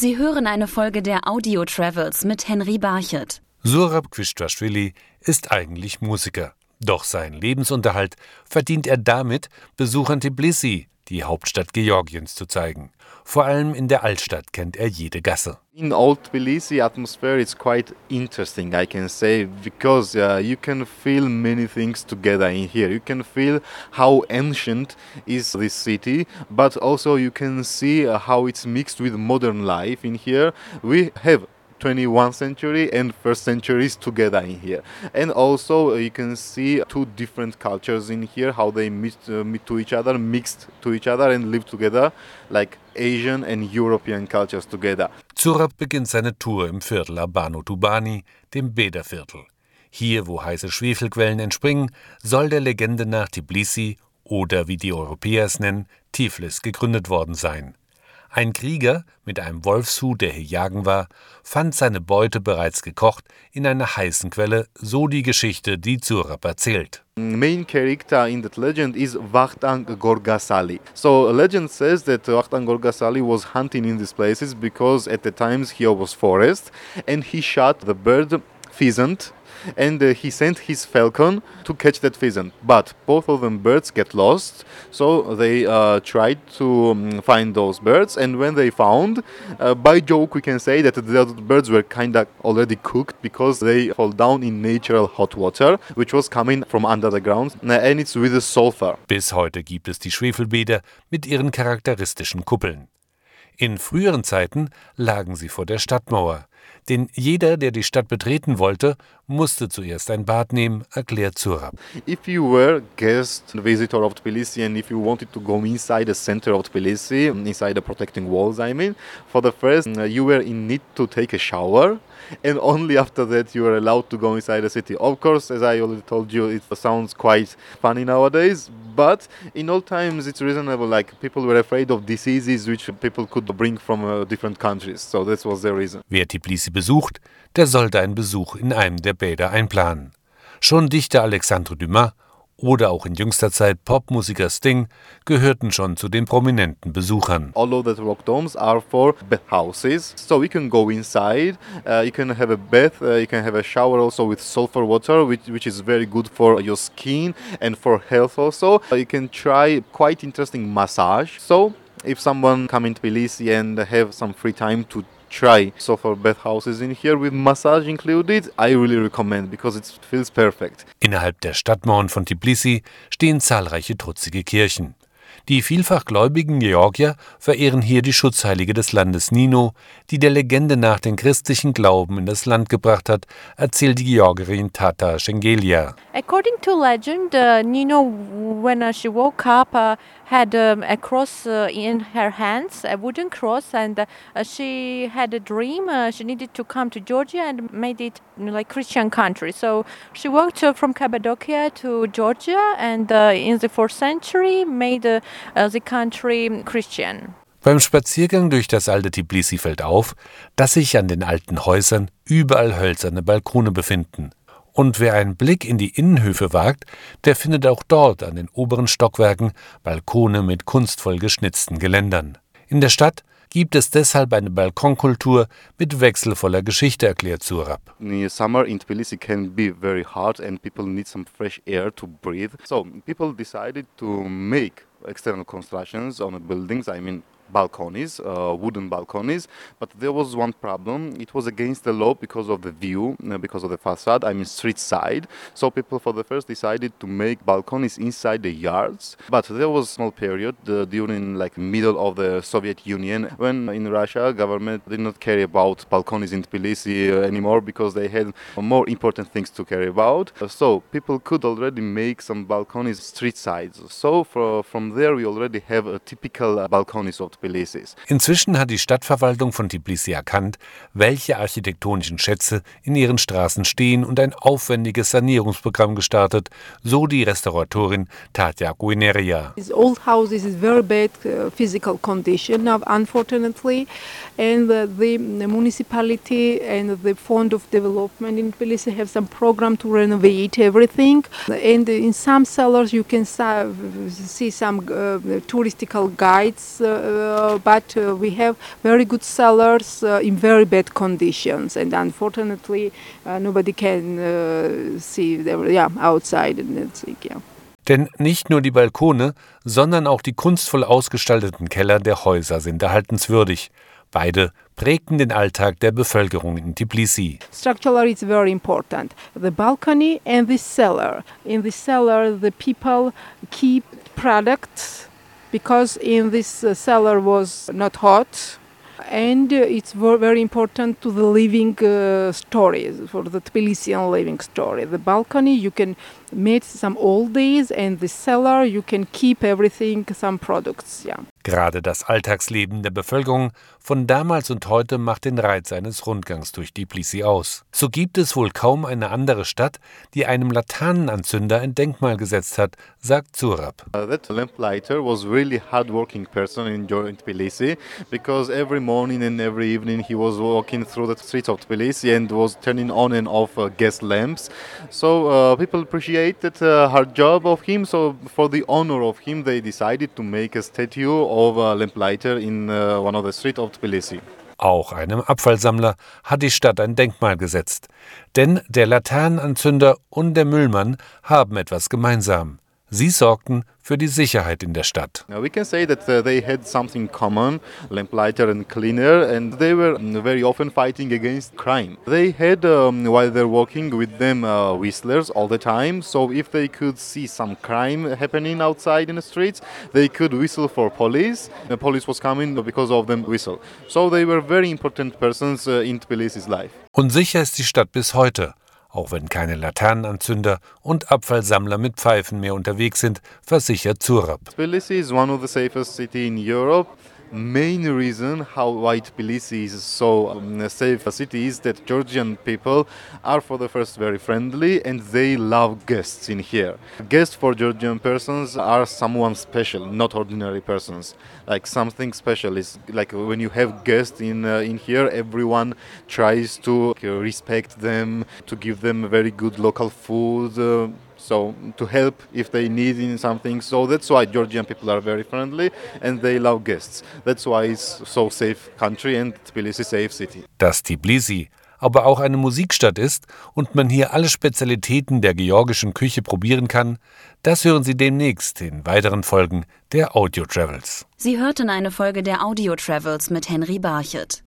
Sie hören eine Folge der Audio Travels mit Henry Barchet. Surab Quishtashvili ist eigentlich Musiker. Doch seinen Lebensunterhalt verdient er damit, Besuchern Tbilisi, die Hauptstadt Georgiens, zu zeigen. Vor allem in der Altstadt kennt er jede Gasse. In Old Tbilisi, atmosphere is quite interesting, I can say, because uh, you can feel many things together in here. You can feel how ancient is this city, but also you can see uh, how it's mixed with modern life in here. We have 21st century and first centuries together in here and also uh, you can see two different cultures in here how they meet, uh, meet to each other mixed to each other and live together like Asian and European cultures together. Zurab beginnt seine Tour im Viertel Abano Tubani, dem Bäderviertel. Hier, wo heiße Schwefelquellen entspringen, soll der Legende nach Tbilisi oder wie die Europäer es nennen, Tiflis gegründet worden sein. Ein Krieger mit einem Wolfshut, der hier jagen war, fand seine Beute bereits gekocht in einer heißen Quelle, so die Geschichte, die Zurab erzählt. Main character in that legend is Vakhtang Gorgasali. So legend says that Vakhtang Gorgasali was hunting in these places because at the times here was forest and he shot the bird pheasant and uh, he sent his falcon to catch that pheasant. But both of them birds get lost, so they uh, tried to um, find those birds. And when they found, uh, by joke, we can say that the birds were kind of already cooked because they fall down in natural hot water, which was coming from under the ground, and it's with the sulfur. Bis heute gibt es die Schwefelbäder mit ihren charakteristischen Kuppeln. In früheren Zeiten lagen sie vor der Stadtmauer. Denn jeder, der die Stadt betreten wollte, musste zuerst ein Bad nehmen, erklärt Zurab. If you were guest visitor of Tbilisi and if you wanted to go inside the center of Tbilisi, inside the protecting walls, I mean, for the first you were in need to take a shower and only after that you were allowed to go inside the city. Of course, as I already told you, it sounds quite funny nowadays, but in old times it's reasonable. Like people were afraid of diseases which people could bring from uh, different countries, so that was the reason. Wer Tbilisi besucht, der sollte einen Besuch in einem der Bäder einplanen. Schon Dichter Alexandre Dumas oder auch in jüngster Zeit Popmusiker Sting gehörten schon zu den prominenten Besuchern. All of the rock domes are for bathhouses, so you can go inside, uh, you can have a bath, uh, you can have a shower also with sulfur water, which, which is very good for your skin and for health also. Uh, you can try quite interesting massage. So if someone come in Tbilisi and have some free time to try sulfur bathhouses in here with massage included, I really recommend because it feels perfect. Innerhalb der Stadtmauern von Tbilisi stehen zahlreiche trutzige Kirchen. Die vielfach gläubigen Georgier verehren hier die Schutzheilige des Landes Nino, die der Legende nach den christlichen Glauben in das Land gebracht hat, erzählt die Georgierin Tata Schengelia. According to legend, uh, Nino, when uh, she woke up, uh, had um, a cross uh, in her hands, a wooden cross, and uh, she had a dream. Uh, she needed to come to Georgia and made it like Christian country. So she walked from Cappadocia to Georgia, and in the fourth century made the country Christian. Beim Spaziergang durch das alte Tbilisi fällt auf, dass sich an den alten Häusern überall hölzerne Balkone befinden. Und wer einen Blick in die Innenhöfe wagt, der findet auch dort an den oberen Stockwerken Balkone mit kunstvoll geschnitzten Geländern. In der Stadt gibt es deshalb eine Balkonkultur mit wechselvoller Geschichte, erklärt Surab. Summer in Tbilisi can be very hot and people need some fresh air to breathe. So people decided to make external constructions on the buildings. I mean balconies, uh, wooden balconies. But there was one problem. It was against the law because of the view, uh, because of the facade. I mean, street side. So people for the first decided to make balconies inside the yards. But there was a small period uh, during like middle of the Soviet Union when in Russia government did not care about balconies in Tbilisi uh, anymore because they had more important things to care about. So people could already make some balconies street sides. So for, from there we already have a typical uh, balconies of Tbilisis. Inzwischen hat die Stadtverwaltung von Tbilisi erkannt, welche architektonischen Schätze in ihren Straßen stehen und ein aufwendiges Sanierungsprogramm gestartet, so die Restauratorin Tatja Guineria. This old house is in very bad uh, physical condition unfortunately and uh, the, the municipality and the fund of development in Tbilisi have some program to renovate everything and in some cellars you can see some uh, touristical guides uh, but uh, we have very good cellars uh, in very bad conditions, and unfortunately, uh, nobody can uh, see them yeah, outside. And yeah. Denn nicht nur die Balkone, sondern auch die kunstvoll ausgestalteten Keller der Häuser sind erhaltenswürdig. Beide prägten den Alltag der Bevölkerung in Tbilisi. Structurally, it's very important. The balcony and the cellar. In the cellar, the people keep products because in this uh, cellar was not hot and uh, it's very important to the living uh, story for the Tbilisian living story. The balcony you can meet some old days and the cellar you can keep everything, some products. Yeah. Gerade das Alltagsleben der Bevölkerung von damals und heute macht den Reiz eines Rundgangs durch Tbilisi aus. So gibt es wohl kaum eine andere Stadt, die einem Laternenanzünder ein Denkmal gesetzt hat, sagt Zurab. Uh, that lamplighter was really hardworking person in Tbilisi because every morning and every evening he was walking through the streets of Tbilisi and was turning on and off uh, gas lamps. So uh, people appreciated uh, her job of him. So for the honor of him, they decided to make a statue of a lamplighter in uh, one of the streets of Tbilisi. Auch einem Abfallsammler hat die Stadt ein Denkmal gesetzt. Denn der Laternenanzünder und der Müllmann haben etwas gemeinsam. Sie sorgten für die Sicherheit in der Stadt. We can say that uh, they had something common, lamplighter and cleaner, and they were very often fighting against crime. They had, um, while they're working with them, uh, whistlers all the time. So if they could see some crime happening outside in the streets, they could whistle for police. The police was coming because of them whistle. So they were very important persons uh, in Tbilisi's life. Und sicher ist die Stadt bis heute. Auch wenn keine Laternenanzünder und Abfallsammler mit Pfeifen mehr unterwegs sind, versichert Zurab. Tbilisi is one of the safest cities in Europe. Main reason how why Tbilisi is so um, safe a city is that Georgian people are for the first very friendly and they love guests in here. Guests for Georgian persons are someone special, not ordinary persons. Like something special is like when you have guests in uh, in here, everyone tries to respect them, to give them very good local food. Uh, so to help if they need in something. So that's why Georgian people are very friendly and they love guests. That's why it's so safe country and Tbilisi safe city. Dass Tbilisi aber auch eine Musikstadt ist und man hier alle Spezialitäten der georgischen Küche probieren kann, das hören Sie demnächst in weiteren Folgen der Audio Travels. Sie hörten eine Folge der Audio Travels mit Henry Barchet.